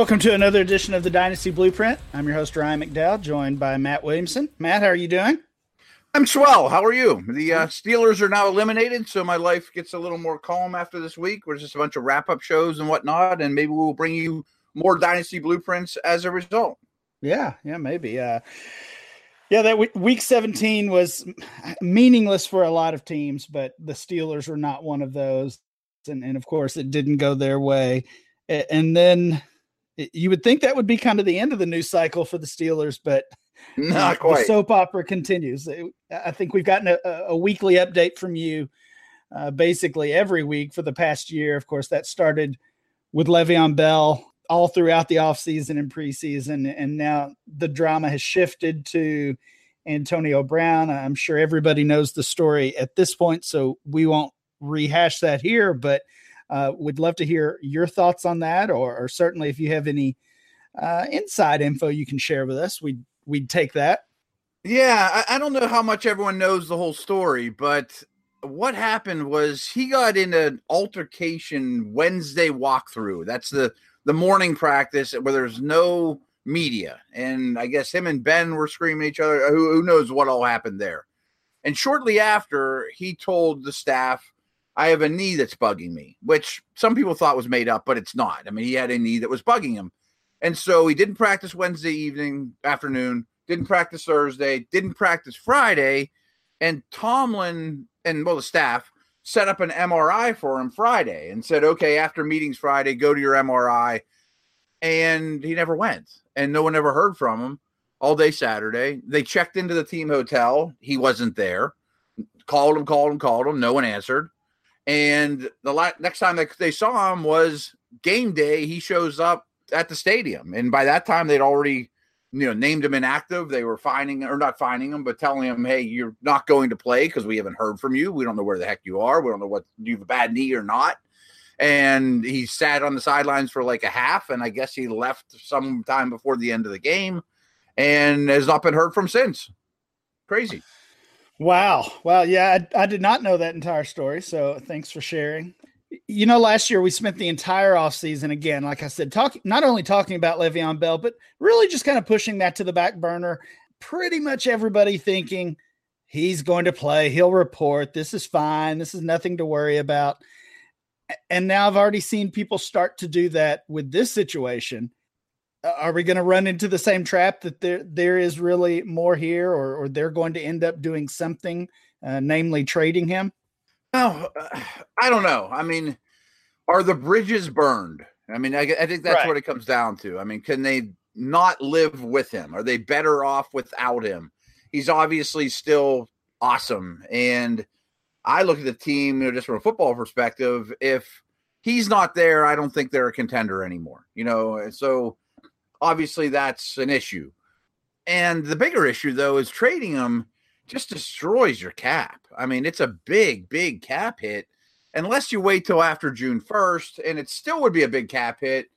Welcome to another edition of the Dynasty Blueprint. I'm your host, Ryan McDowell, joined by Matt Williamson. Matt, how are you doing? I'm swell. How are you? The uh, Steelers are now eliminated, so my life gets a little more calm after this week. We're just a bunch of wrap up shows and whatnot, and maybe we'll bring you more Dynasty blueprints as a result. Yeah, yeah, maybe. Uh, yeah, that week 17 was meaningless for a lot of teams, but the Steelers were not one of those. And, and of course, it didn't go their way. And then you would think that would be kind of the end of the news cycle for the Steelers, but not quite. The soap opera continues. I think we've gotten a, a weekly update from you uh, basically every week for the past year. Of course, that started with Le'Veon Bell all throughout the offseason and preseason. And now the drama has shifted to Antonio Brown. I'm sure everybody knows the story at this point, so we won't rehash that here, but uh, would love to hear your thoughts on that, or, or certainly if you have any uh, inside info you can share with us, we'd, we'd take that. Yeah, I, I don't know how much everyone knows the whole story, but what happened was he got in an altercation Wednesday walkthrough. That's the the morning practice where there's no media. And I guess him and Ben were screaming at each other. Who, who knows what all happened there? And shortly after, he told the staff, I have a knee that's bugging me, which some people thought was made up, but it's not. I mean, he had a knee that was bugging him. And so he didn't practice Wednesday evening, afternoon, didn't practice Thursday, didn't practice Friday. And Tomlin and well, the staff set up an MRI for him Friday and said, okay, after meetings Friday, go to your MRI. And he never went. And no one ever heard from him all day Saturday. They checked into the team hotel. He wasn't there. Called him, called him, called him. No one answered. And the la- next time they, they saw him was game day. He shows up at the stadium. And by that time, they'd already you know, named him inactive. They were finding or not finding him, but telling him, "Hey, you're not going to play because we haven't heard from you. We don't know where the heck you are. We don't know what you have a bad knee or not." And he sat on the sidelines for like a half, and I guess he left sometime before the end of the game, and has not been heard from since. Crazy. Wow. Well, yeah, I, I did not know that entire story. So thanks for sharing you know, last year we spent the entire offseason again, like I said, talking not only talking about Le'Veon Bell, but really just kind of pushing that to the back burner. Pretty much everybody thinking he's going to play, he'll report, this is fine, this is nothing to worry about. And now I've already seen people start to do that with this situation. Are we going to run into the same trap that there there is really more here, or, or they're going to end up doing something, uh, namely trading him? Oh, I don't know. I mean, are the bridges burned? I mean, I, I think that's right. what it comes down to. I mean, can they not live with him? Are they better off without him? He's obviously still awesome. And I look at the team, you know, just from a football perspective. If he's not there, I don't think they're a contender anymore. You know, so obviously that's an issue. And the bigger issue, though, is trading him just destroys your cap. I mean, it's a big, big cap hit unless you wait till after June 1st, and it still would be a big cap hit,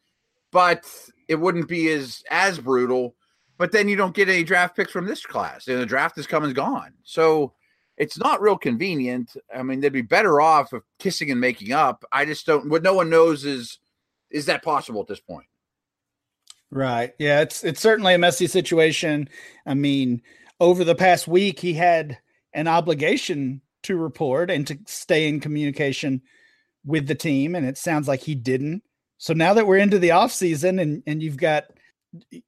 but it wouldn't be as as brutal. But then you don't get any draft picks from this class, and the draft is come and gone. So it's not real convenient. I mean, they'd be better off of kissing and making up. I just don't. What no one knows is is that possible at this point. Right. Yeah. It's it's certainly a messy situation. I mean over the past week, he had an obligation to report and to stay in communication with the team. And it sounds like he didn't. So now that we're into the off season and, and you've got,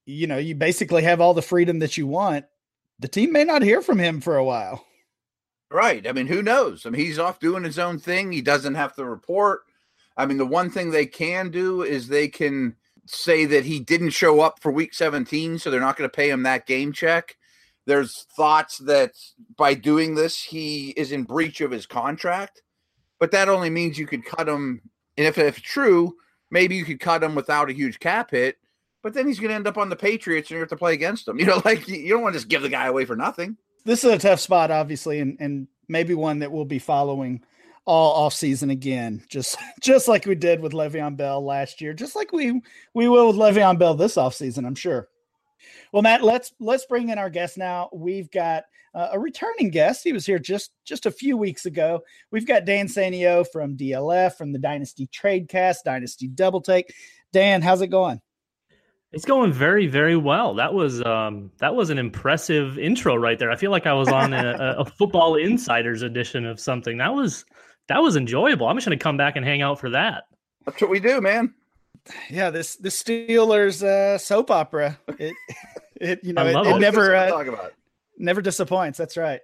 you know, you basically have all the freedom that you want, the team may not hear from him for a while. Right. I mean, who knows? I mean, he's off doing his own thing. He doesn't have to report. I mean, the one thing they can do is they can say that he didn't show up for week 17, so they're not going to pay him that game check. There's thoughts that by doing this, he is in breach of his contract, but that only means you could cut him. And if, if true, maybe you could cut him without a huge cap hit, but then he's going to end up on the Patriots and you have to play against him. You know, like you don't want to just give the guy away for nothing. This is a tough spot, obviously, and, and maybe one that we'll be following all off season again, just just like we did with Le'Veon Bell last year, just like we we will with Le'Veon Bell this off season, I'm sure. Well, Matt, let's let's bring in our guest now. We've got uh, a returning guest. He was here just just a few weeks ago. We've got Dan Sanio from DLF from the Dynasty Tradecast, Dynasty Double Take. Dan, how's it going? It's going very, very well. That was um, that was an impressive intro right there. I feel like I was on a, a football insiders edition of something. That was that was enjoyable. I'm just going to come back and hang out for that. That's what we do, man. Yeah, this the Steelers uh, soap opera. It, it you know, it, it, never uh, talk about. never disappoints. That's right.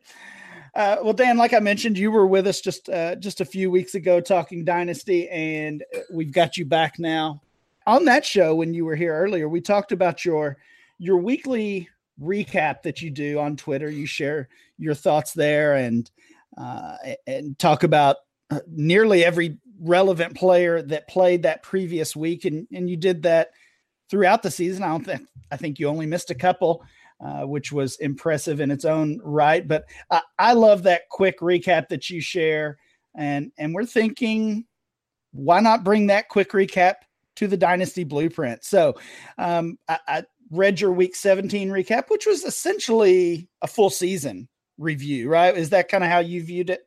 Uh, well, Dan, like I mentioned, you were with us just uh, just a few weeks ago talking dynasty, and we've got you back now on that show when you were here earlier, we talked about your your weekly recap that you do on Twitter. You share your thoughts there and uh, and talk about nearly every relevant player that played that previous week, and and you did that throughout the season. I don't think I think you only missed a couple. Uh, which was impressive in its own right, but I, I love that quick recap that you share, and and we're thinking, why not bring that quick recap to the Dynasty Blueprint. So um, I, I read your Week 17 recap, which was essentially a full season review, right? Is that kind of how you viewed it?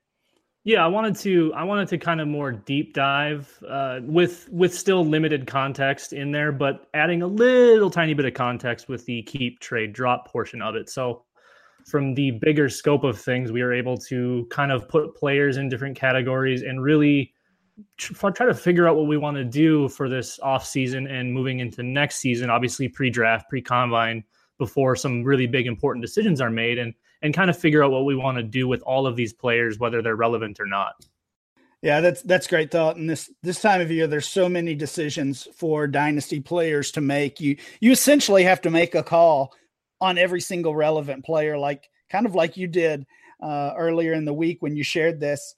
Yeah, I wanted to I wanted to kind of more deep dive uh, with with still limited context in there, but adding a little tiny bit of context with the keep trade drop portion of it. So from the bigger scope of things, we were able to kind of put players in different categories and really try to figure out what we want to do for this off season and moving into next season obviously pre-draft pre-combine before some really big important decisions are made and and kind of figure out what we want to do with all of these players whether they're relevant or not yeah that's that's great thought and this this time of year there's so many decisions for dynasty players to make you you essentially have to make a call on every single relevant player like kind of like you did uh, earlier in the week when you shared this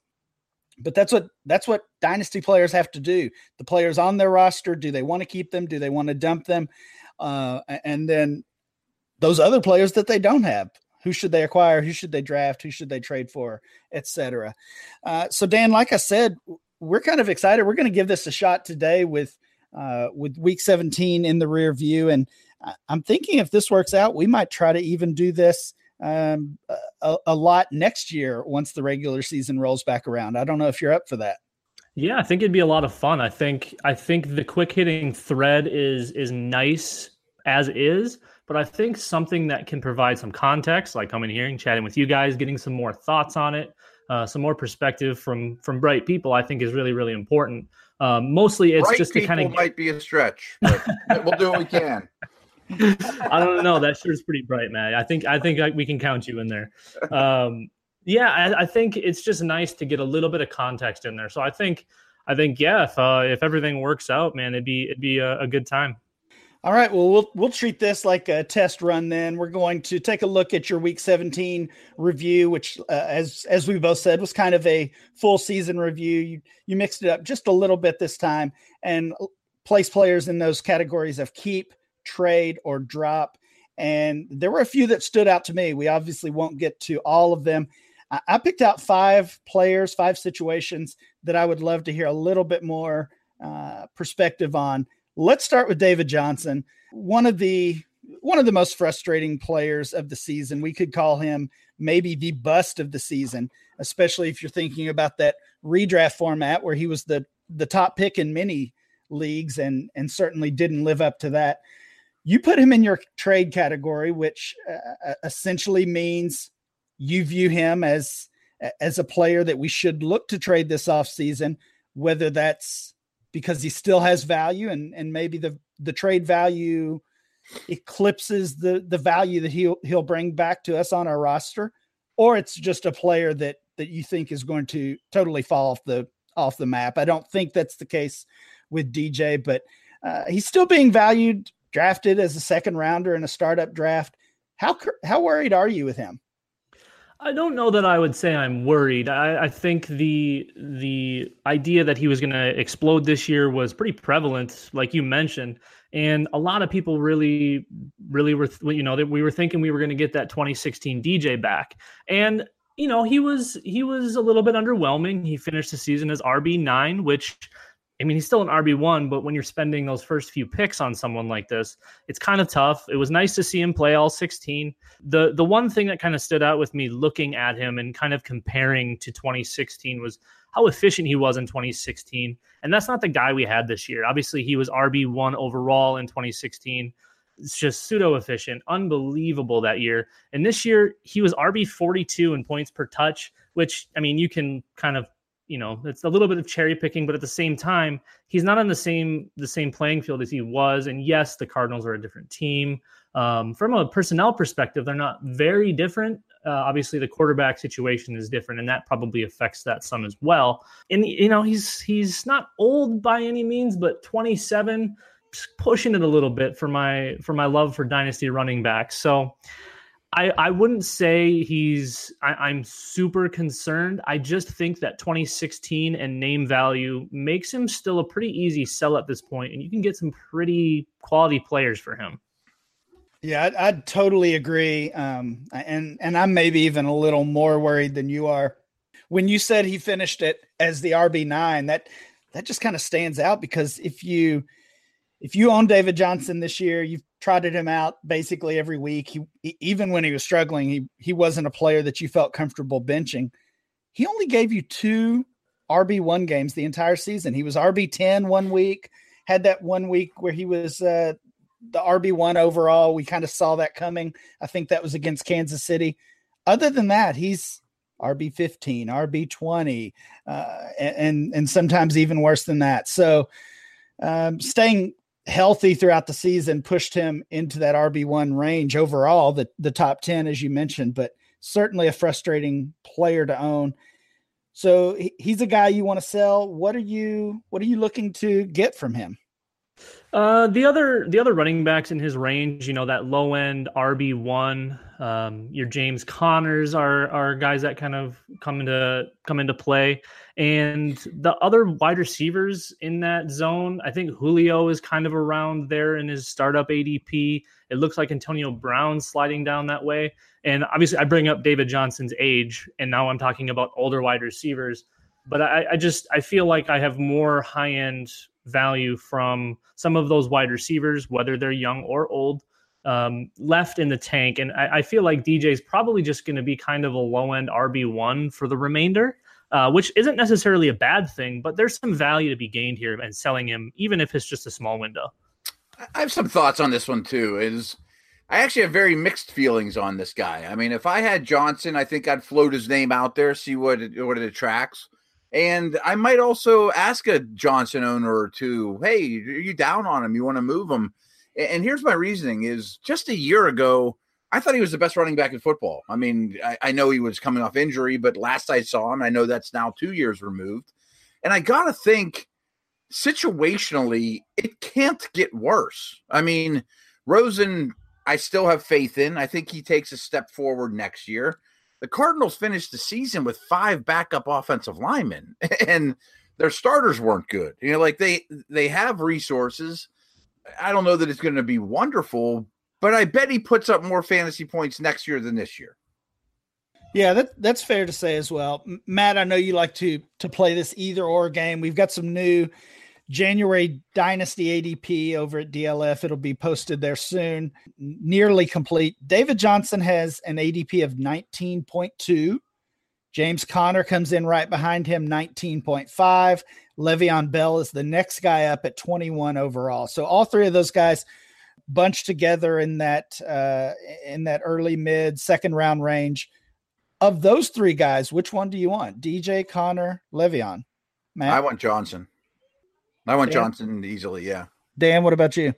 but that's what that's what dynasty players have to do. The players on their roster, do they want to keep them? Do they want to dump them? Uh, and then those other players that they don't have, who should they acquire? Who should they draft? Who should they trade for, etc. Uh, so Dan, like I said, we're kind of excited. We're going to give this a shot today with uh, with Week 17 in the rear view, and I'm thinking if this works out, we might try to even do this um, a, a lot next year once the regular season rolls back around. I don't know if you're up for that. Yeah, I think it'd be a lot of fun. I think I think the quick hitting thread is is nice as is, but I think something that can provide some context, like coming here and chatting with you guys, getting some more thoughts on it, uh, some more perspective from from bright people, I think is really really important. Um, mostly, it's bright just to kind of might be a stretch, but we'll do what we can. I don't know. That sure is pretty bright, man. I think I think we can count you in there. Um, yeah, I, I, think it's just nice to get a little bit of context in there. So I think I think yeah, if uh, if everything works out, man, it'd be it'd be a, a good time. All right. Well, we'll we'll treat this like a test run. Then we're going to take a look at your Week 17 review, which, uh, as as we both said, was kind of a full season review. You you mixed it up just a little bit this time, and place players in those categories of keep, trade, or drop. And there were a few that stood out to me. We obviously won't get to all of them. I picked out five players, five situations that I would love to hear a little bit more uh, perspective on. Let's start with David Johnson, one of the one of the most frustrating players of the season. We could call him maybe the bust of the season, especially if you're thinking about that redraft format where he was the the top pick in many leagues and and certainly didn't live up to that. You put him in your trade category, which uh, uh, essentially means you view him as as a player that we should look to trade this offseason, whether that's because he still has value and and maybe the the trade value eclipses the the value that he'll he'll bring back to us on our roster, or it's just a player that that you think is going to totally fall off the off the map. I don't think that's the case with DJ, but uh, he's still being valued drafted as a second rounder in a startup draft. How how worried are you with him? I don't know that I would say I'm worried. I, I think the the idea that he was going to explode this year was pretty prevalent, like you mentioned, and a lot of people really, really were, you know, that we were thinking we were going to get that 2016 DJ back, and you know he was he was a little bit underwhelming. He finished the season as RB nine, which I mean, he's still an RB1, but when you're spending those first few picks on someone like this, it's kind of tough. It was nice to see him play all 16. The the one thing that kind of stood out with me looking at him and kind of comparing to 2016 was how efficient he was in 2016. And that's not the guy we had this year. Obviously, he was RB1 overall in 2016. It's just pseudo efficient, unbelievable that year. And this year, he was RB 42 in points per touch, which, I mean, you can kind of you know it's a little bit of cherry picking but at the same time he's not on the same the same playing field as he was. And yes the cardinals are a different team. Um, from a personnel perspective they're not very different. Uh, obviously the quarterback situation is different and that probably affects that some as well. And you know he's he's not old by any means but 27 pushing it a little bit for my for my love for dynasty running backs. So I, I wouldn't say he's I, am super concerned. I just think that 2016 and name value makes him still a pretty easy sell at this point, and you can get some pretty quality players for him. Yeah, I'd, I'd totally agree. Um, and and I'm maybe even a little more worried than you are. When you said he finished it as the RB nine, that that just kind of stands out because if you if you own David Johnson this year, you've trotted him out basically every week. He even when he was struggling, he he wasn't a player that you felt comfortable benching. He only gave you two RB one games the entire season. He was RB ten one week, had that one week where he was uh, the RB one overall. We kind of saw that coming. I think that was against Kansas City. Other than that, he's RB fifteen, RB twenty, uh, and and sometimes even worse than that. So um, staying healthy throughout the season pushed him into that RB1 range overall, the, the top 10, as you mentioned, but certainly a frustrating player to own. So he's a guy you want to sell. What are you what are you looking to get from him? Uh, the other the other running backs in his range, you know, that low end RB one, um, your James Conners are are guys that kind of come into come into play, and the other wide receivers in that zone, I think Julio is kind of around there in his startup ADP. It looks like Antonio Brown sliding down that way, and obviously I bring up David Johnson's age, and now I'm talking about older wide receivers. But I, I just I feel like I have more high end value from some of those wide receivers, whether they're young or old, um, left in the tank. And I, I feel like DJ is probably just going to be kind of a low end RB1 for the remainder, uh, which isn't necessarily a bad thing, but there's some value to be gained here and selling him, even if it's just a small window. I have some thoughts on this one too. Is I actually have very mixed feelings on this guy. I mean, if I had Johnson, I think I'd float his name out there, see what it, what it attracts. And I might also ask a Johnson owner or two, hey, are you down on him? You want to move him? And here's my reasoning is just a year ago, I thought he was the best running back in football. I mean, I, I know he was coming off injury, but last I saw him, I know that's now two years removed. And I got to think situationally, it can't get worse. I mean, Rosen, I still have faith in. I think he takes a step forward next year the Cardinals finished the season with five backup offensive linemen, and their starters weren't good. You know, like they they have resources. I don't know that it's going to be wonderful, but I bet he puts up more fantasy points next year than this year. Yeah, that, that's fair to say as well. Matt, I know you like to to play this either or game. We've got some new January Dynasty ADP over at DLF. It'll be posted there soon. Nearly complete. David Johnson has an ADP of 19.2. James Conner comes in right behind him, 19.5. Le'Veon Bell is the next guy up at 21 overall. So all three of those guys bunched together in that uh, in that early mid second round range. Of those three guys, which one do you want? DJ, Conner, Le'Veon? Matt? I want Johnson. I want Dan? Johnson easily. Yeah. Dan, what about you?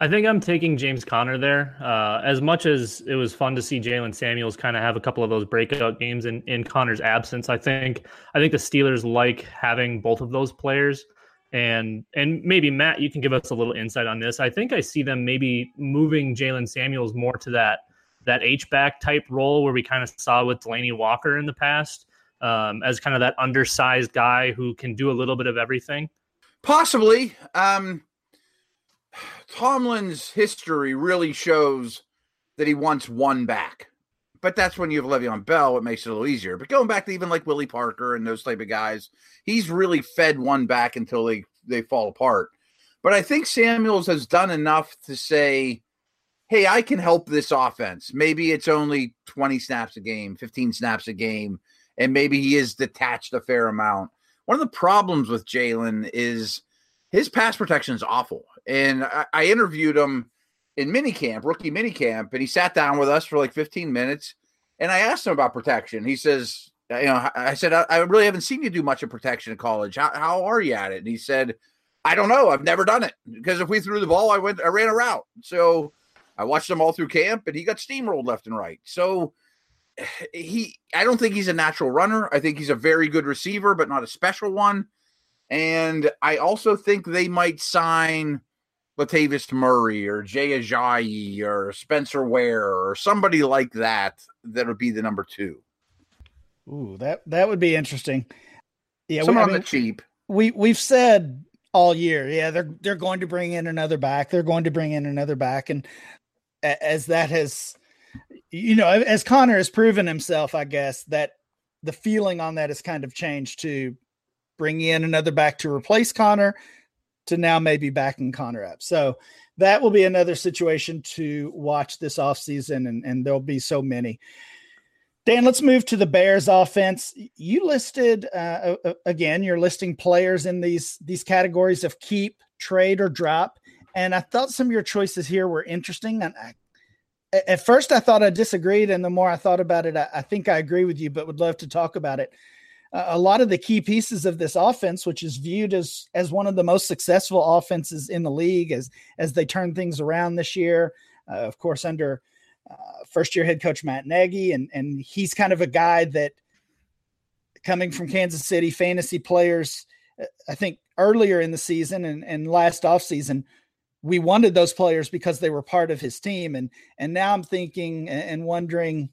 I think I'm taking James Conner there. Uh, as much as it was fun to see Jaylen Samuels kind of have a couple of those breakout games in, in Conner's absence, I think I think the Steelers like having both of those players. And and maybe Matt, you can give us a little insight on this. I think I see them maybe moving Jaylen Samuels more to that that H back type role where we kind of saw with Delanie Walker in the past, um, as kind of that undersized guy who can do a little bit of everything. Possibly. Um, Tomlin's history really shows that he wants one back. But that's when you have Le'Veon Bell, it makes it a little easier. But going back to even like Willie Parker and those type of guys, he's really fed one back until they they fall apart. But I think Samuels has done enough to say, hey, I can help this offense. Maybe it's only 20 snaps a game, 15 snaps a game, and maybe he is detached a fair amount. One of the problems with Jaylen is his pass protection is awful. And I, I interviewed him in minicamp, rookie minicamp, and he sat down with us for like 15 minutes. And I asked him about protection. He says, you know, I said, I, I really haven't seen you do much of protection in college. How, how are you at it? And he said, I don't know. I've never done it because if we threw the ball, I went, I ran a route. So I watched him all through camp and he got steamrolled left and right. So he, I don't think he's a natural runner. I think he's a very good receiver, but not a special one. And I also think they might sign Latavius Murray or Jay Ajayi or Spencer Ware or somebody like that that would be the number two. Ooh, that that would be interesting. Yeah, someone we, on mean, the cheap. We we've said all year, yeah, they're they're going to bring in another back. They're going to bring in another back, and as that has, you know, as Conner has proven himself, I guess that the feeling on that has kind of changed to bring in another back to replace Conner to now maybe backing Conner up. So that will be another situation to watch this offseason, and, and there'll be so many. Dan, let's move to the Bears offense. You listed uh, again. You're listing players in these these categories of keep, trade, or drop. And I thought some of your choices here were interesting. And I, at first, I thought I disagreed, and the more I thought about it, I, I think I agree with you. But would love to talk about it a lot of the key pieces of this offense, which is viewed as as one of the most successful offenses in the league, as as they turn things around this year. Uh, of course, under uh, first year head coach Matt Nagy, and and he's kind of a guy that coming from Kansas City, fantasy players. Uh, I think earlier in the season and and last offseason, we wanted those players because they were part of his team, and and now I'm thinking and wondering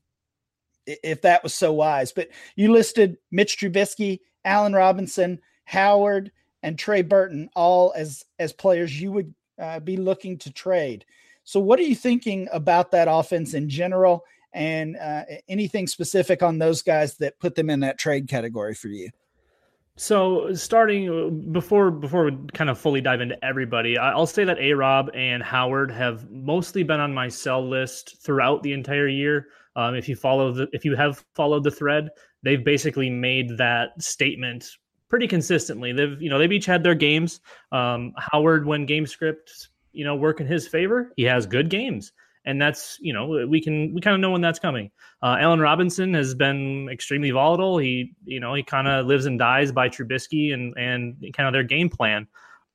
if that was so wise. But you listed Mitch Trubisky, Allen Robinson, Howard, and Trey Burton all as as players you would uh, be looking to trade. So, what are you thinking about that offense in general, and uh, anything specific on those guys that put them in that trade category for you? So starting uh, before before we kind of fully dive into everybody, I'll say that A Rob and Howard have mostly been on my sell list throughout the entire year. Um, if you follow the if you have followed the thread, they've basically made that statement pretty consistently. They've you know they've each had their games. Um, Howard, when game scripts you know work in his favor, he has good games and that's you know we can we kind of know when that's coming. Uh, Allen Robinson has been extremely volatile. He you know he kind of lives and dies by Trubisky and and kind of their game plan.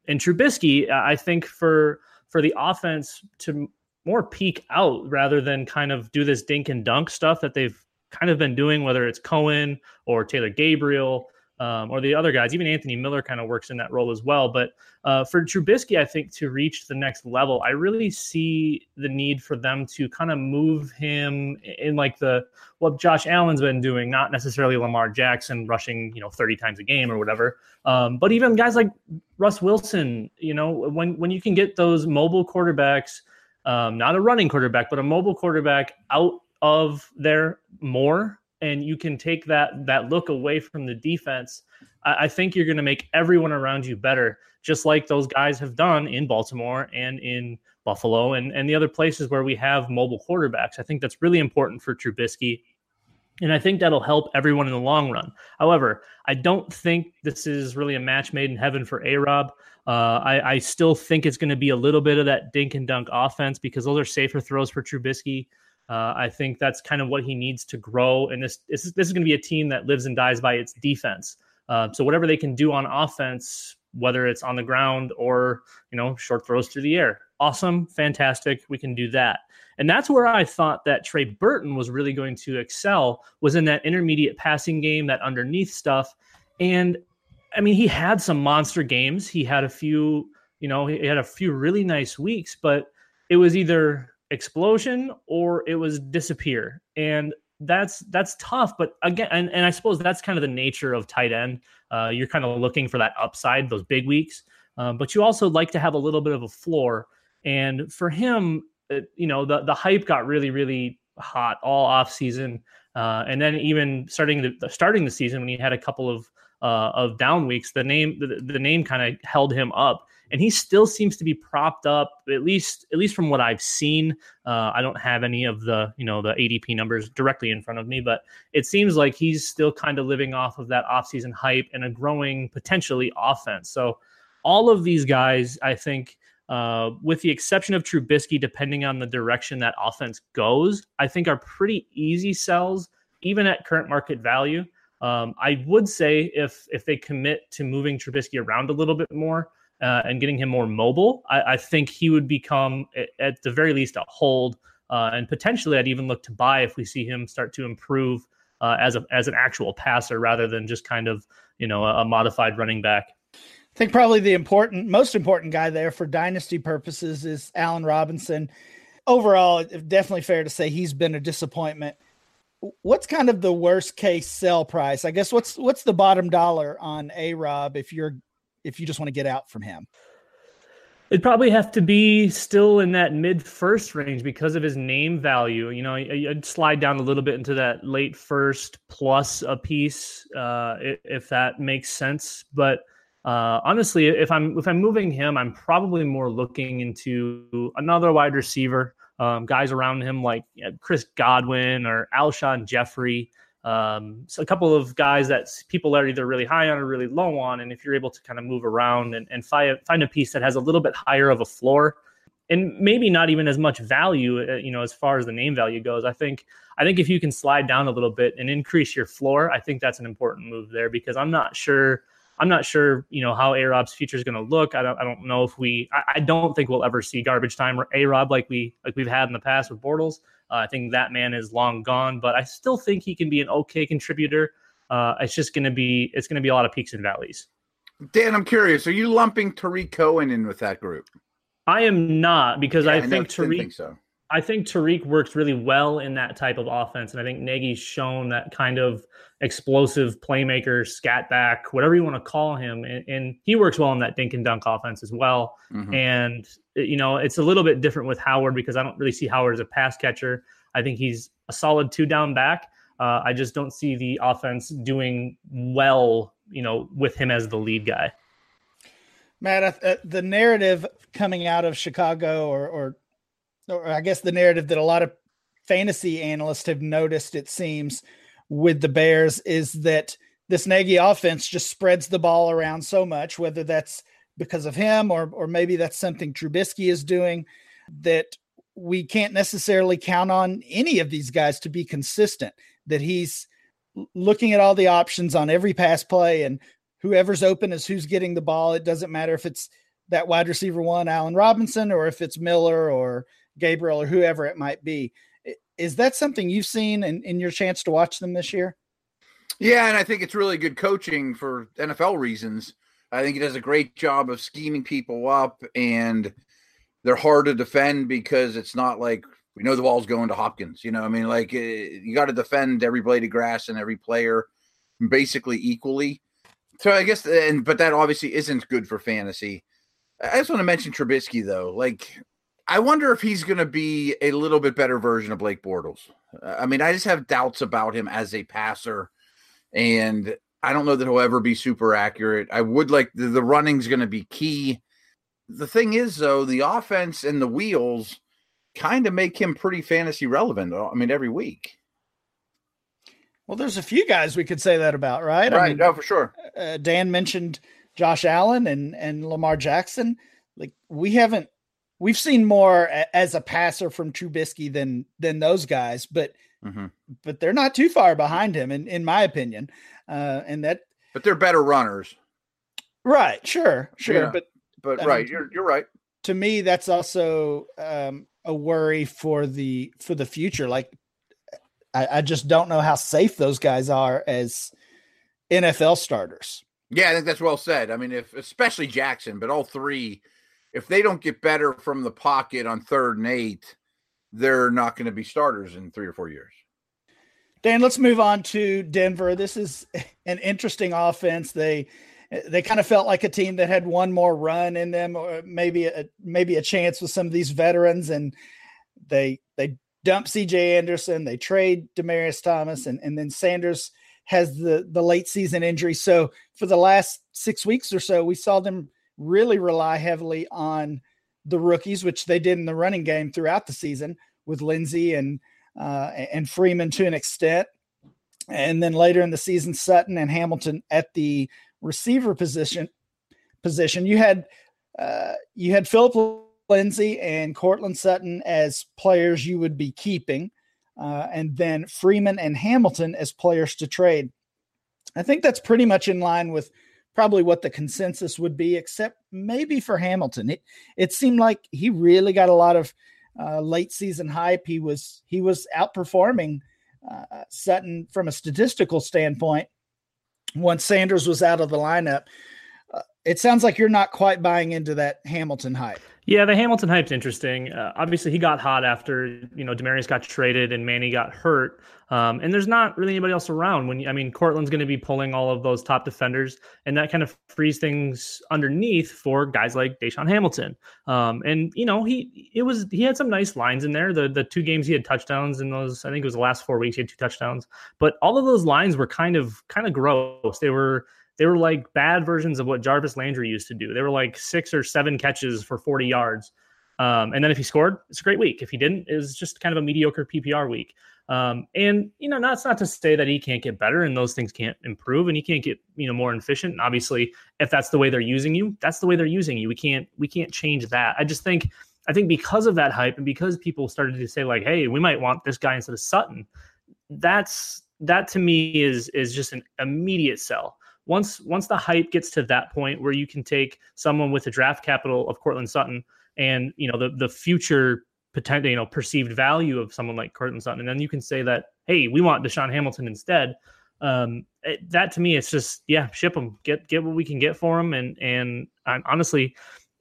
And Trubisky, I think for for the offense to more peak out rather than kind of do this dink and dunk stuff that they've kind of been doing, whether it's Cohen or Taylor Gabriel um, or the other guys. Even Anthony Miller kind of works in that role as well. But uh, for Trubisky, I think to reach the next level, I really see the need for them to kind of move him in like the what Josh Allen's been doing, not necessarily Lamar Jackson rushing, you know, 30 times a game or whatever. Um, but even guys like Russ Wilson, you know, when when you can get those mobile quarterbacks, um, not a running quarterback, but a mobile quarterback out of there more and you can take that that look away from the defense, I, I think you're going to make everyone around you better, just like those guys have done in Baltimore and in Buffalo and, and the other places where we have mobile quarterbacks. I think that's really important for Trubisky. And I think that'll help everyone in the long run. However, I don't think this is really a match made in heaven for A Rob. Uh, I, I, still think it's going to be a little bit of that dink and dunk offense because those are safer throws for Trubisky. Uh, I think that's kind of what he needs to grow. And this this is, is going to be a team that lives and dies by its defense. Uh, so whatever they can do on offense, whether it's on the ground or you know short throws through the air, awesome, fantastic. We can do that. And that's where I thought that Trey Burton was really going to excel was in that intermediate passing game, that underneath stuff. And I mean, he had some monster games. He had a few, you know, he had a few really nice weeks, but it was either explosion or it was disappear. And that's that's tough. But again, and, and I suppose that's kind of the nature of tight end. Uh, you're kind of looking for that upside, those big weeks. Um, but you also like to have a little bit of a floor. And for him, it, you know, the the hype got really, really hot all off season. Uh, and then even starting the starting the season when he had a couple of uh, of down weeks, the name the, the name kind of held him up, and he still seems to be propped up at least at least from what I've seen. Uh, I don't have any of the you know the ADP numbers directly in front of me, but it seems like he's still kind of living off of that offseason hype and a growing potentially offense. So all of these guys, I think. Uh, with the exception of Trubisky, depending on the direction that offense goes, I think are pretty easy sells, even at current market value. Um, I would say if if they commit to moving Trubisky around a little bit more uh, and getting him more mobile, I, I, think he would become at the very least a hold, uh, and potentially I'd even look to buy if we see him start to improve uh, as a as an actual passer rather than just kind of you know a, a modified running back. I think probably the important, most important guy there for dynasty purposes is Allen Robinson. Overall, definitely fair to say he's been a disappointment what's kind of the worst case sell price? I guess what's what's the bottom dollar on A Rob if you're if you just want to get out from him? It'd probably have to be still in that mid first range because of his name value. You know, I'd slide down a little bit into that late first plus a piece, uh, if that makes sense. But uh, honestly, if I'm if I'm moving him, I'm probably more looking into another wide receiver um, guys around him like Chris Godwin or Alshon Jeffery. Um, so a couple of guys that people are either really high on or really low on. And if you're able to kind of move around and, and find, find a piece that has a little bit higher of a floor and maybe not even as much value, uh, you know, as far as the name value goes, I think, I think if you can slide down a little bit and increase your floor, I think that's an important move there because I'm not sure I'm not sure, you know, how A Rob's future is going to look. I don't, I don't know if we, I, I, don't think we'll ever see garbage time or A Rob like we, like we've had in the past with Bortles. Uh, I think that man is long gone, but I still think he can be an okay contributor. Uh, it's just going to be, it's going to be a lot of peaks and valleys. Dan, I'm curious. Are you lumping Tarik Cohen in with that group? I am not because yeah, I, I think Tarik. Think so. I think Tarik works really well in that type of offense, and I think Nagy's shown that kind of explosive playmaker, scat back, whatever you want to call him, and, and he works well in that dink and dunk offense as well. Mm-hmm. And you know, it's a little bit different with Howard because I don't really see Howard as a pass catcher. I think he's a solid two down back. Uh, I just don't see the offense doing well, you know, with him as the lead guy. Matt, uh, the narrative coming out of Chicago, or, or or I guess the narrative that a lot of fantasy analysts have noticed, it seems, with the Bears is that this Nagy offense just spreads the ball around so much, whether that's because of him or or maybe that's something Trubisky is doing, that we can't necessarily count on any of these guys to be consistent. That he's looking at all the options on every pass play and whoever's open is who's getting the ball. It doesn't matter if it's that wide receiver one, Allen Robinson, or if it's Miller or Gabriel or whoever it might be. Is that something you've seen in, in your chance to watch them this year? Yeah, and I think it's really good coaching for NFL reasons. I think he does a great job of scheming people up, and they're hard to defend because it's not like we know the ball's going to Hopkins. You know, I mean, like eh, you got to defend every blade of grass and every player basically equally. So I guess, and but that obviously isn't good for fantasy. I just want to mention Trubisky though. Like I wonder if he's going to be a little bit better version of Blake Bortles. I mean, I just have doubts about him as a passer, and I don't know that he'll ever be super accurate. I would like the, the running's going to be key. The thing is, though, the offense and the wheels kind of make him pretty fantasy relevant. I mean, every week. Well, there's a few guys we could say that about, right? Right. I mean, no, for sure. Uh, Dan mentioned Josh Allen and and Lamar Jackson. Like we haven't we've seen more as a passer from Trubisky than than those guys, but mm-hmm. but they're not too far behind him, in in my opinion. Uh, and that, but they're better runners, right? Sure, sure, yeah. but but right, you're you're right. To me, that's also um, a worry for the for the future. Like, I, I just don't know how safe those guys are as NFL starters. Yeah, I think that's well said. I mean, if especially Jackson, but all three if they don't get better from the pocket on third and eight, they're not going to be starters in three or four years. Dan, let's move on to Denver. This is an interesting offense. They they kind of felt like a team that had one more run in them, or maybe a maybe a chance with some of these veterans, and they they dump C.J. Anderson, they trade Demaryius Thomas, and and then Sanders has the the late season injury. So for the last six weeks or so, we saw them really rely heavily on the rookies, which they did in the running game throughout the season with Lindsay and uh, and Freeman to an extent, and then later in the season, Sutton and Hamilton at the receiver position. Position you had uh, you had Phillip Lindsay and Courtland Sutton as players you would be keeping, uh, and then Freeman and Hamilton as players to trade. I think that's pretty much in line with probably what the consensus would be, except maybe for Hamilton. It it seemed like he really got a lot of uh, late season hype. He was he was outperforming uh, Sutton from a statistical standpoint once Sanders was out of the lineup. Uh, it sounds like you're not quite buying into that Hamilton hype. Yeah, the Hamilton hype's interesting. Uh, obviously, he got hot after you know Demaryius got traded and Manny got hurt, um, and there's not really anybody else around. When I mean, Courtland's going to be pulling all of those top defenders, and that kind of frees things underneath for guys like DaeSean Hamilton. Um, and you know, he it was he had some nice lines in there. The the two games he had touchdowns in those. I think it was the last four weeks he had two touchdowns, but all of those lines were kind of kind of gross. They were they were like bad versions of what Jarvis Landry used to do. They were like six or seven catches for 40 yards. Um, and then if he scored, it's a great week. If he didn't, it was just kind of a mediocre PPR week. Um, and you know, that's not to say that he can't get better and those things can't improve and he can't get you know more efficient. And obviously, if that's the way they're using you, that's the way they're using you. We can't we can't change that. I just think I think because of that hype and because people started to say like, hey, we might want this guy instead of Sutton, that's that to me is is just an immediate sell once once the hype gets to that point where you can take someone with the draft capital of Courtland Sutton and you know the the future potential you know perceived value of someone like Courtland Sutton, and then you can say that hey, we want DaeSean Hamilton instead. Um, it, that to me, it's just yeah, ship them, get get what we can get for them, and and I'm, honestly,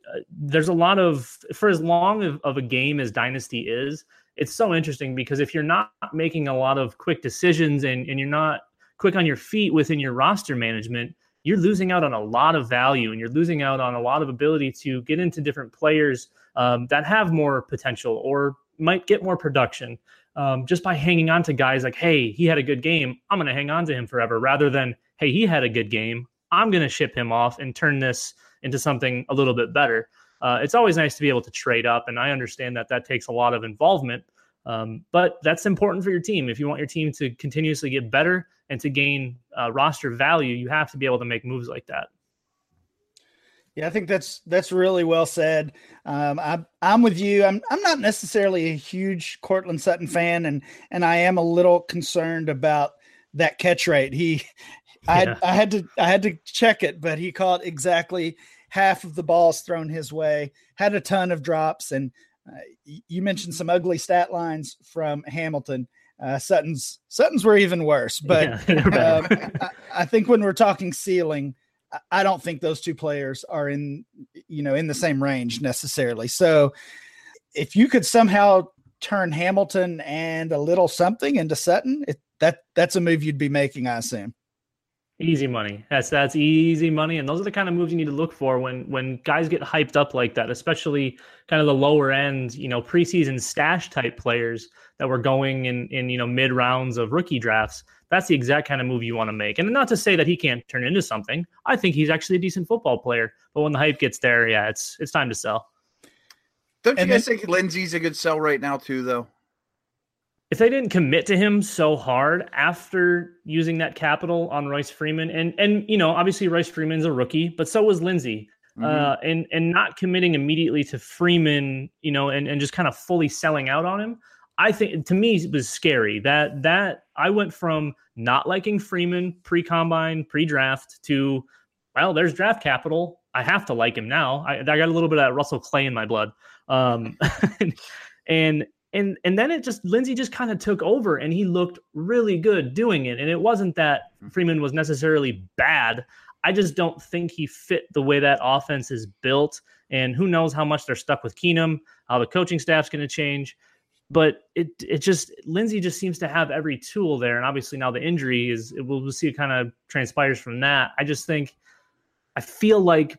uh, there's a lot of for as long of, of a game as Dynasty is, it's so interesting because if you're not making a lot of quick decisions and and you're not quick on your feet within your roster management, you're losing out on a lot of value and you're losing out on a lot of ability to get into different players um, that have more potential or might get more production um, just by hanging on to guys like, hey, he had a good game. I'm going to hang on to him forever rather than, hey, he had a good game. I'm going to ship him off and turn this into something a little bit better. Uh, it's always nice to be able to trade up. And I understand that that takes a lot of involvement. Um, but that's important for your team. If you want your team to continuously get better and to gain uh, roster value, you have to be able to make moves like that. Yeah, I think that's that's really well said. Um, I, I'm with you. I'm I'm not necessarily a huge Courtland Sutton fan, and and I am a little concerned about that catch rate. He, yeah. I I had to I had to check it, but he caught exactly half of the balls thrown his way. Had a ton of drops, and uh, you mentioned some ugly stat lines from Hamilton. Uh, Sutton's Sutton's were even worse, but yeah, um, I, I, think when we're talking ceiling, I don't think those two players are in you know in the same range necessarily. So if you could somehow turn Hamilton and a little something into Sutton, it, that that's a move you'd be making, I assume. Easy money. That's that's easy money, and those are the kind of moves you need to look for when when guys get hyped up like that, especially kind of the lower end, you know, preseason stash type players that were going in in you know mid rounds of rookie drafts. That's the exact kind of move you want to make, and not to say that he can't turn into something. I think he's actually a decent football player, but when the hype gets there, yeah, it's it's time to sell. Don't you and guys then, think Lindsay's a good sell right now too, though? If they didn't commit to him so hard after using that capital on Royce Freeman, and and you know, obviously Royce Freeman's a rookie, but so was Lindsay, Mm-hmm. Uh, and and not committing immediately to Freeman, you know, and, and just kind of fully selling out on him, I think to me it was scary. That that I went from not liking Freeman pre combine, pre draft to well, there's draft capital. I have to like him now. I, I got a little bit of Russell Clay in my blood. Um, and and and then it just Lindsay just kind of took over and he looked really good doing it. And it wasn't that mm-hmm. Freeman was necessarily bad. I just don't think he fit the way that offense is built. And who knows how much they're stuck with Keenum, how the coaching staff's going to change. But it it just Lindsay just seems to have every tool there. And obviously now the injury is we'll see it kind of transpires from that. I just think I feel like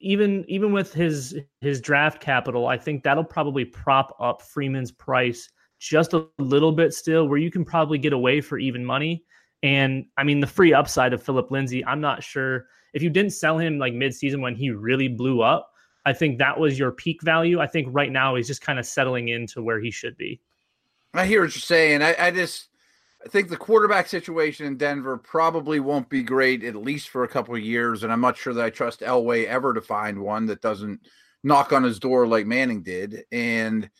even even with his his draft capital, I think that'll probably prop up Freeman's price just a little bit still, where you can probably get away for even money. And I mean, the free upside of Phillip Lindsay, I'm not sure if you didn't sell him like midseason when he really blew up. I think that was your peak value. I think right now he's just kind of settling into where he should be. I hear what you're saying. I, I just I think the quarterback situation in Denver probably won't be great at least for a couple of years, and I'm not sure that I trust Elway ever to find one that doesn't knock on his door like Manning did. And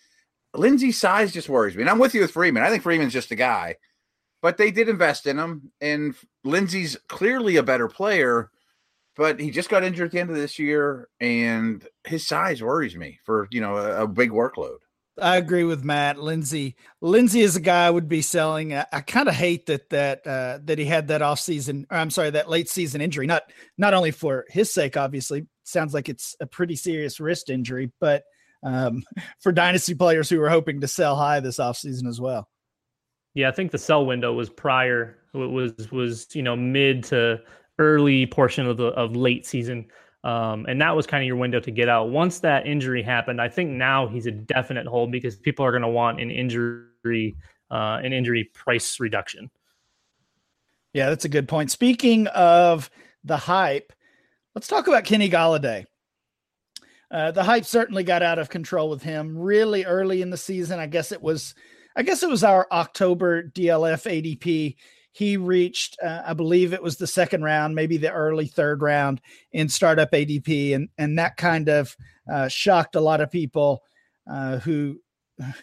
Lindsay's size just worries me. And I'm with you with Freeman. I think Freeman's just a guy, but they did invest in him, and Lindsay's clearly a better player. But he just got injured at the end of this year, and his size worries me for you know a, a big workload. I agree with Matt. Lindsay, Lindsay is a guy I would be selling. I, I kind of hate that that uh, that he had that off season. I'm sorry, that late season injury. Not not only for his sake, obviously, sounds like it's a pretty serious wrist injury, but um, for dynasty players who were hoping to sell high this off season as well. Yeah, I think the sell window was prior. It was was you know mid to early portion of the of late season. Um, and that was kind of your window to get out. Once that injury happened, I think now he's a definite hold because people are going to want an injury, uh, an injury price reduction. Yeah, that's a good point. Speaking of the hype, let's talk about Kenny Golladay. Uh, the hype certainly got out of control with him really early in the season. I guess it was, I guess it was our October DLF ADP he reached, uh, I believe it was the second round, maybe the early third round in startup ADP, and and that kind of uh, shocked a lot of people uh, who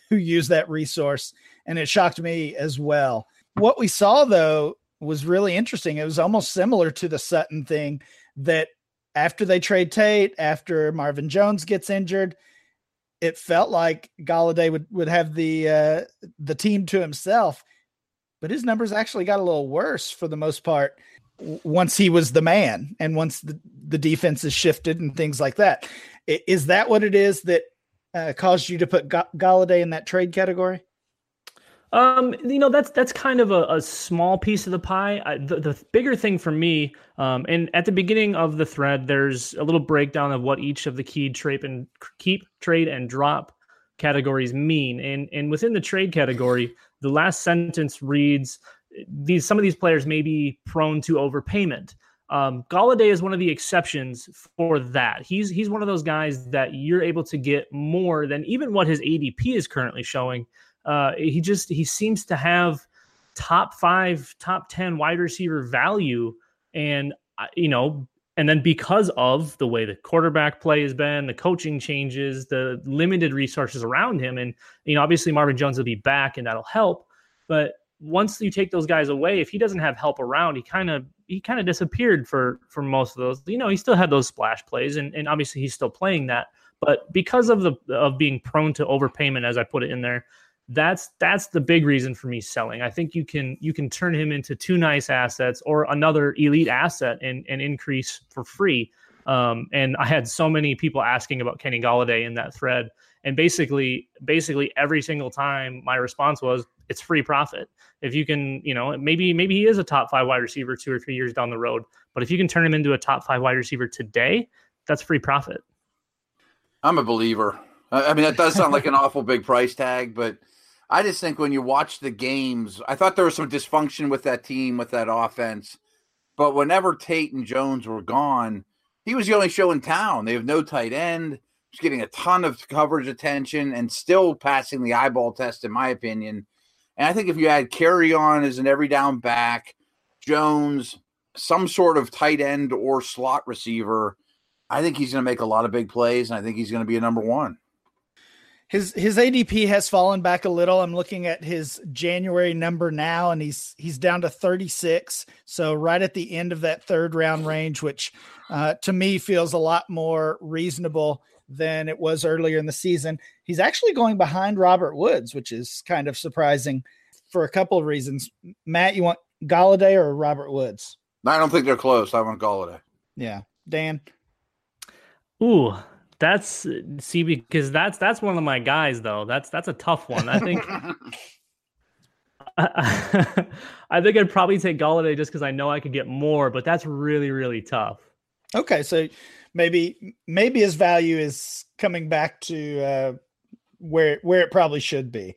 who use that resource, and it shocked me as well. What we saw though was really interesting. It was almost similar to the Sutton thing that after they trade Tate, after Marvin Jones gets injured, it felt like Golladay would would have the uh, the team to himself but his numbers actually got a little worse for the most part once he was the man and once the, the defense is shifted and things like that. Is that what it is that uh, caused you to put G- Golladay in that trade category? Um, you know, that's that's kind of a, a small piece of the pie. I, the, the bigger thing for me, um, and at the beginning of the thread, there's a little breakdown of what each of the key trade and keep, trade, and drop categories mean. And and within the trade category, the last sentence reads these some of these players may be prone to overpayment. Um, Golladay is one of the exceptions for that. He's he's one of those guys that you're able to get more than even what his ADP is currently showing. Uh, he just he seems to have top five, top ten wide receiver value, and uh, you know and then because of the way the quarterback play has been, the coaching changes, the limited resources around him, and you know, obviously Marvin Jones will be back and that'll help. But once you take those guys away, if he doesn't have help around, he kind of he kind of disappeared for for most of those. You know, he still had those splash plays, and, and obviously he's still playing that. But because of the of being prone to overpayment, as I put it in there, that's that's the big reason for me selling. I think you can you can turn him into two nice assets or another elite asset and and increase for free. Um, and I had so many people asking about Kenny Golladay in that thread, and basically basically every single time my response was it's free profit. If you can, you know, maybe maybe he is a top five wide receiver two or three years down the road, but if you can turn him into a top five wide receiver today, that's free profit. I'm a believer. I mean, that does sound like an awful big price tag, but I just think when you watch the games, I thought there was some dysfunction with that team, with that offense. But whenever Tate and Jones were gone, he was the only show in town. They have no tight end. He's getting a ton of coverage attention and still passing the eyeball test, in my opinion. And I think if you had Kerryon as an every down back, Jones, some sort of tight end or slot receiver, I think he's going to make a lot of big plays. And I think he's going to be a number one his his ADP has fallen back a little. I'm looking at his January number now, and he's he's down to 36. So right at the end of that third round range, which uh, to me feels a lot more reasonable than it was earlier in the season. He's actually going behind Robert Woods, which is kind of surprising for a couple of reasons. Matt, you want Golladay or Robert Woods? I don't think they're close. I want Golladay. Yeah, Dan. Ooh, that's see because that's that's one of my guys though. That's that's a tough one. I think. I, I think I'd probably take Golladay just because I know I could get more, but that's really really tough. Okay, so maybe maybe his value is coming back to uh, where where it probably should be.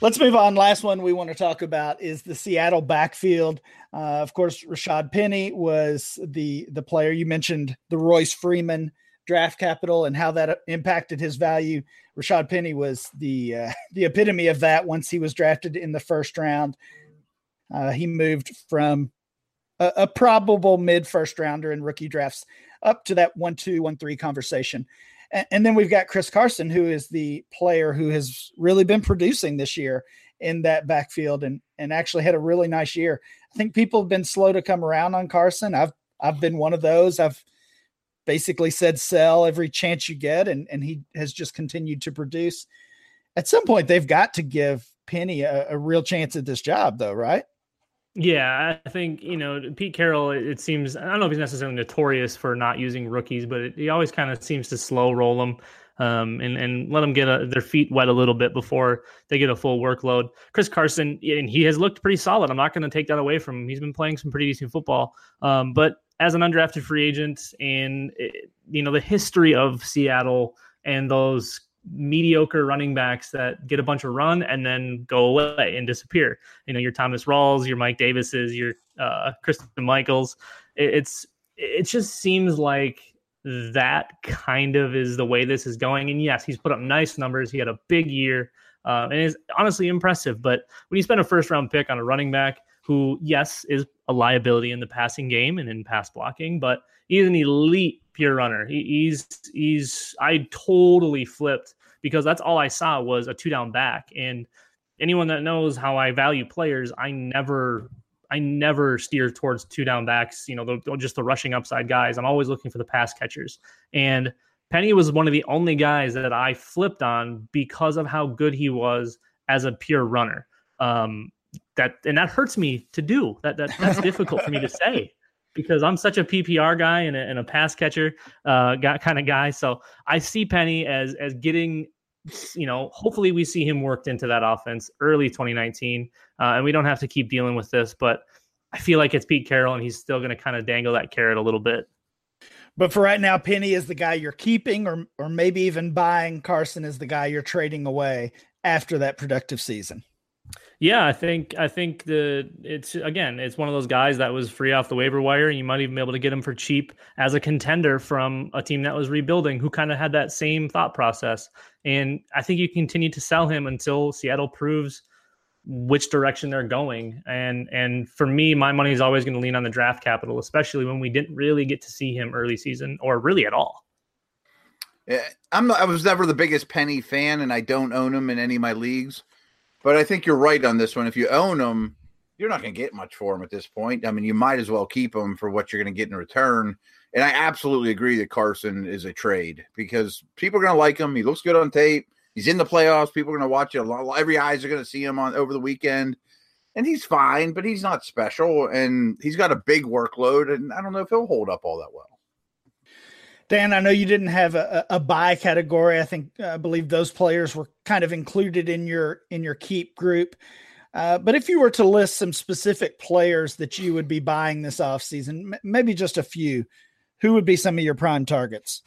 Let's move on. Last one we want to talk about is the Seattle backfield. Uh, of course, Rashad Penny was the the player you mentioned, the Royce Freeman draft capital and how that impacted his value. Rashad Penny was the uh, the epitome of that. Once he was drafted in the first round, uh, he moved from a, a probable mid first rounder in rookie drafts up to that one two one three conversation. And, and then we've got Chris Carson, who is the player who has really been producing this year in that backfield and and actually had a really nice year. I think people have been slow to come around on Carson. I've I've been one of those. I've basically said sell every chance you get and and he has just continued to produce. At some point they've got to give Penny a, a real chance at this job though, right? Yeah, I think you know Pete Carroll. It seems I don't know if he's necessarily notorious for not using rookies, but it, he always kind of seems to slow roll them um, and and let them get a, their feet wet a little bit before they get a full workload. Chris Carson, and he has looked pretty solid. I'm not going to take that away from him. He's been playing some pretty decent football. Um, but as an undrafted free agent, and you know the history of Seattle and those mediocre running backs that get a bunch of run and then go away and disappear. You know, your Thomas Rawls, your Mike Davises, your uh, Christine Michaels. It, it's it just seems like that kind of is the way this is going. And yes, he's put up nice numbers. He had a big year uh, and is honestly impressive. But when you spend a first round pick on a running back who, yes, is a liability in the passing game and in pass blocking, but he's an elite pure runner. He, he's he's I totally flipped because that's all I saw was a two down back. And anyone that knows how I value players, I never I never steer towards two down backs, you know, the, just the rushing upside guys. I'm always looking for the pass catchers. And Penny was one of the only guys that I flipped on because of how good he was as a pure runner. Um, that and that hurts me to do. That, that that's difficult for me to say because I'm such a PPR guy and a, and a pass catcher uh, kind of guy. So I see Penny as as getting, you know, hopefully we see him worked into that offense early 2019, uh, and we don't have to keep dealing with this. But I feel like it's Pete Carroll, and he's still going to kind of dangle that carrot a little bit. But for right now, Penny is the guy you're keeping, or or maybe even buying. Carson is the guy you're trading away after that productive season. Yeah, I think I think the it's again it's one of those guys that was free off the waiver wire. You might even be able to get him for cheap as a contender from a team that was rebuilding who kind of had that same thought process. And I think you continue to sell him until Seattle proves which direction they're going. And and for me, my money is always going to lean on the draft capital, especially when we didn't really get to see him early season or really at all. Eh, I'm I was never the biggest Penny fan, and I don't own him in any of my leagues. But I think you're right on this one. If you own them, you're not going to get much for them at this point. I mean, you might as well keep them for what you're going to get in return. And I absolutely agree that Carson is a trade because people are going to like him. He looks good on tape. He's in the playoffs. People are going to watch it. Every eyes are going to see him on over the weekend. And he's fine, but he's not special. And he's got a big workload. And I don't know if he'll hold up all that well. Dan, I know you didn't have a, a buy category. I think I believe those players were kind of included in your in your keep group. Uh, but if you were to list some specific players that you would be buying this offseason, m- maybe just a few, who would be some of your prime targets?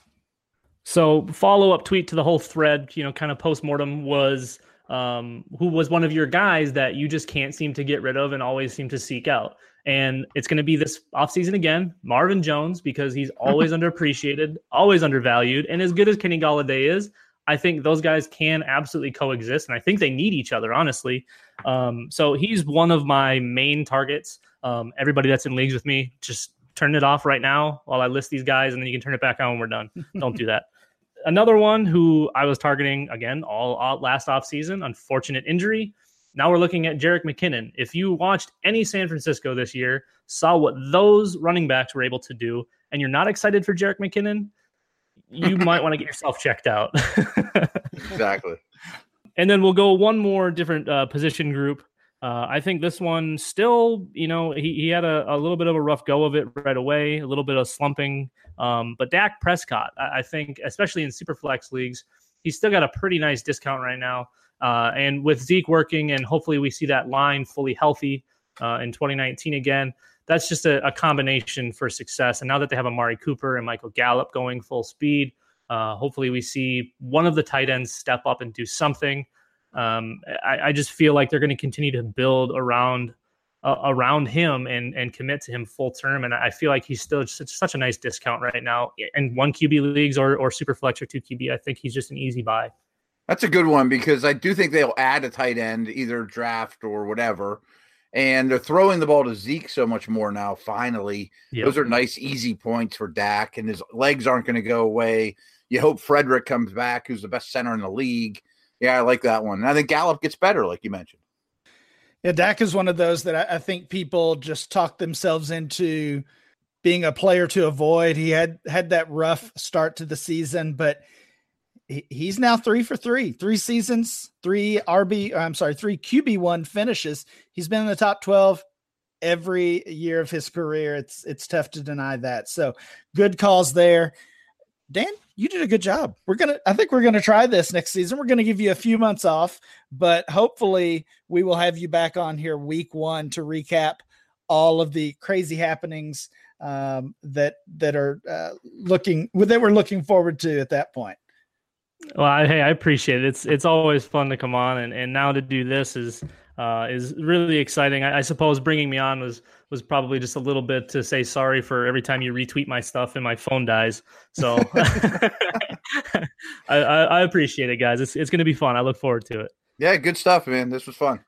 So follow up tweet to the whole thread, you know, kind of post mortem was um, who was one of your guys that you just can't seem to get rid of and always seem to seek out. And it's going to be this offseason again, Marvin Jones, because he's always underappreciated, always undervalued. And as good as Kenny Golladay is, I think those guys can absolutely coexist. And I think they need each other, honestly. Um, so he's one of my main targets. Um, everybody that's in leagues with me, just turn it off right now while I list these guys, and then you can turn it back on when we're done. Don't do that. Another one who I was targeting again all, all last offseason, unfortunate injury, now we're looking at Jerick McKinnon. If you watched any San Francisco this year, saw what those running backs were able to do, and you're not excited for Jerick McKinnon, you might want to get yourself checked out. exactly. And then we'll go one more different uh, position group. Uh, I think this one still, you know, he, he had a, a, little bit of a rough go of it right away, a little bit of slumping. Um, but Dak Prescott, I, I think, especially in Superflex leagues, he's still got a pretty nice discount right now. Uh, and with Zeke working, and hopefully we see that line fully healthy uh, in 2019 again, that's just a, a, combination for success. And now that they have Amari Cooper and Michael Gallup going full speed, uh, hopefully we see one of the tight ends step up and do something. Um, I, I, just feel like they're going to continue to build around uh, around him and and commit to him full term. And I feel like he's still such, such a nice discount right now. And one QB leagues or or super flex or two QB, I think he's just an easy buy. That's a good one because I do think they'll add a tight end, either draft or whatever. And they're throwing the ball to Zeke so much more now. Finally, yep. those are nice, easy points for Dak, and his legs aren't going to go away. You hope Frederick comes back, who's the best center in the league. Yeah, I like that one. And I think Gallup gets better, like you mentioned. Yeah, Dak is one of those that I, I think people just talk themselves into being a player to avoid. He had had that rough start to the season, but he's now three for three, three seasons, three RB, I'm sorry, three QB1 finishes. He's been in the top 12 every year of his career. It's it's tough to deny that. So good calls there. Dan, you did a good job. We're gonna I think we're gonna try this next season. We're gonna give you a few months off, but hopefully we will have you back on here week one to recap all of the crazy happenings um, that that are uh, looking that we're looking forward to at that point. Well, I, hey, I appreciate it. It's it's always fun to come on, and, and now to do this is uh, is really exciting. I, I, suppose bringing me on was was probably just a little bit to say sorry for every time you retweet my stuff and my phone dies. So I, I, I, appreciate it, guys. It's it's going to be fun. I look forward to it. Yeah, good stuff, man. This was fun.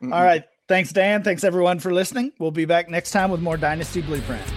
mm All right. Thanks, Dan. Thanks, everyone, for listening. We'll be back next time with more Dynasty Blueprint.